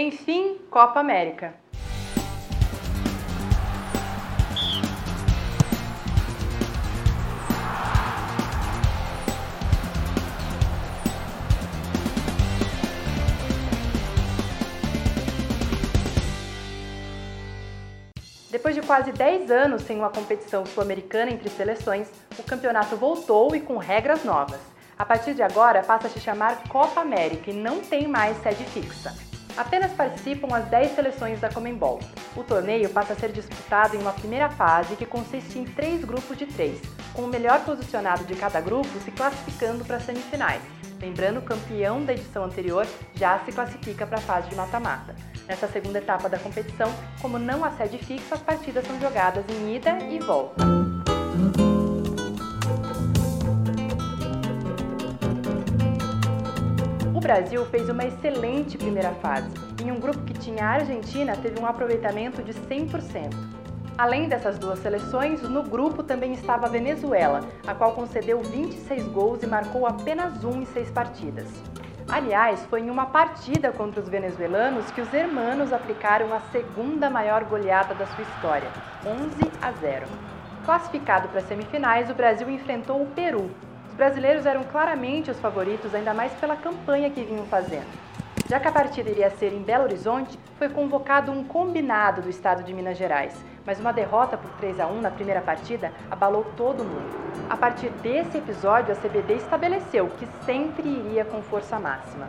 Enfim, Copa América. Depois de quase 10 anos sem uma competição sul-americana entre seleções, o campeonato voltou e com regras novas. A partir de agora, passa a se chamar Copa América e não tem mais sede fixa. Apenas participam as 10 seleções da Comembol. O torneio passa a ser disputado em uma primeira fase que consiste em três grupos de três, com o melhor posicionado de cada grupo se classificando para as semifinais. Lembrando, o campeão da edição anterior já se classifica para a fase de mata-mata. Nessa segunda etapa da competição, como não há sede fixa, as partidas são jogadas em ida e volta. Brasil fez uma excelente primeira fase. Em um grupo que tinha a Argentina, teve um aproveitamento de 100%. Além dessas duas seleções, no grupo também estava a Venezuela, a qual concedeu 26 gols e marcou apenas um em seis partidas. Aliás, foi em uma partida contra os venezuelanos que os hermanos aplicaram a segunda maior goleada da sua história, 11 a 0. Classificado para as semifinais, o Brasil enfrentou o Peru. Os brasileiros eram claramente os favoritos, ainda mais pela campanha que vinham fazendo. Já que a partida iria ser em Belo Horizonte, foi convocado um combinado do estado de Minas Gerais, mas uma derrota por 3 a 1 na primeira partida abalou todo mundo. A partir desse episódio, a CBD estabeleceu que sempre iria com força máxima.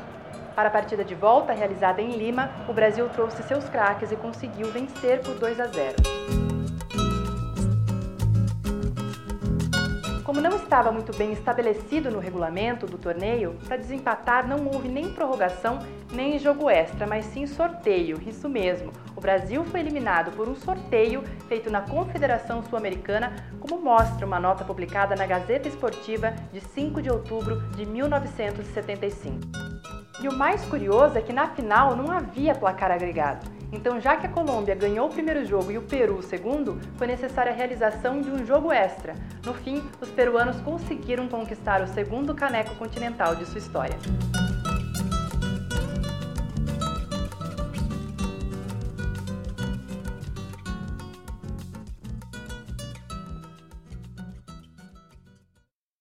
Para a partida de volta, realizada em Lima, o Brasil trouxe seus craques e conseguiu vencer por 2 a 0. Como não estava muito bem estabelecido no regulamento do torneio, para desempatar não houve nem prorrogação nem jogo extra, mas sim sorteio, isso mesmo. O Brasil foi eliminado por um sorteio feito na Confederação Sul-Americana, como mostra uma nota publicada na Gazeta Esportiva de 5 de outubro de 1975. E o mais curioso é que na final não havia placar agregado. Então, já que a Colômbia ganhou o primeiro jogo e o Peru o segundo, foi necessária a realização de um jogo extra. No fim, os peruanos conseguiram conquistar o segundo caneco continental de sua história.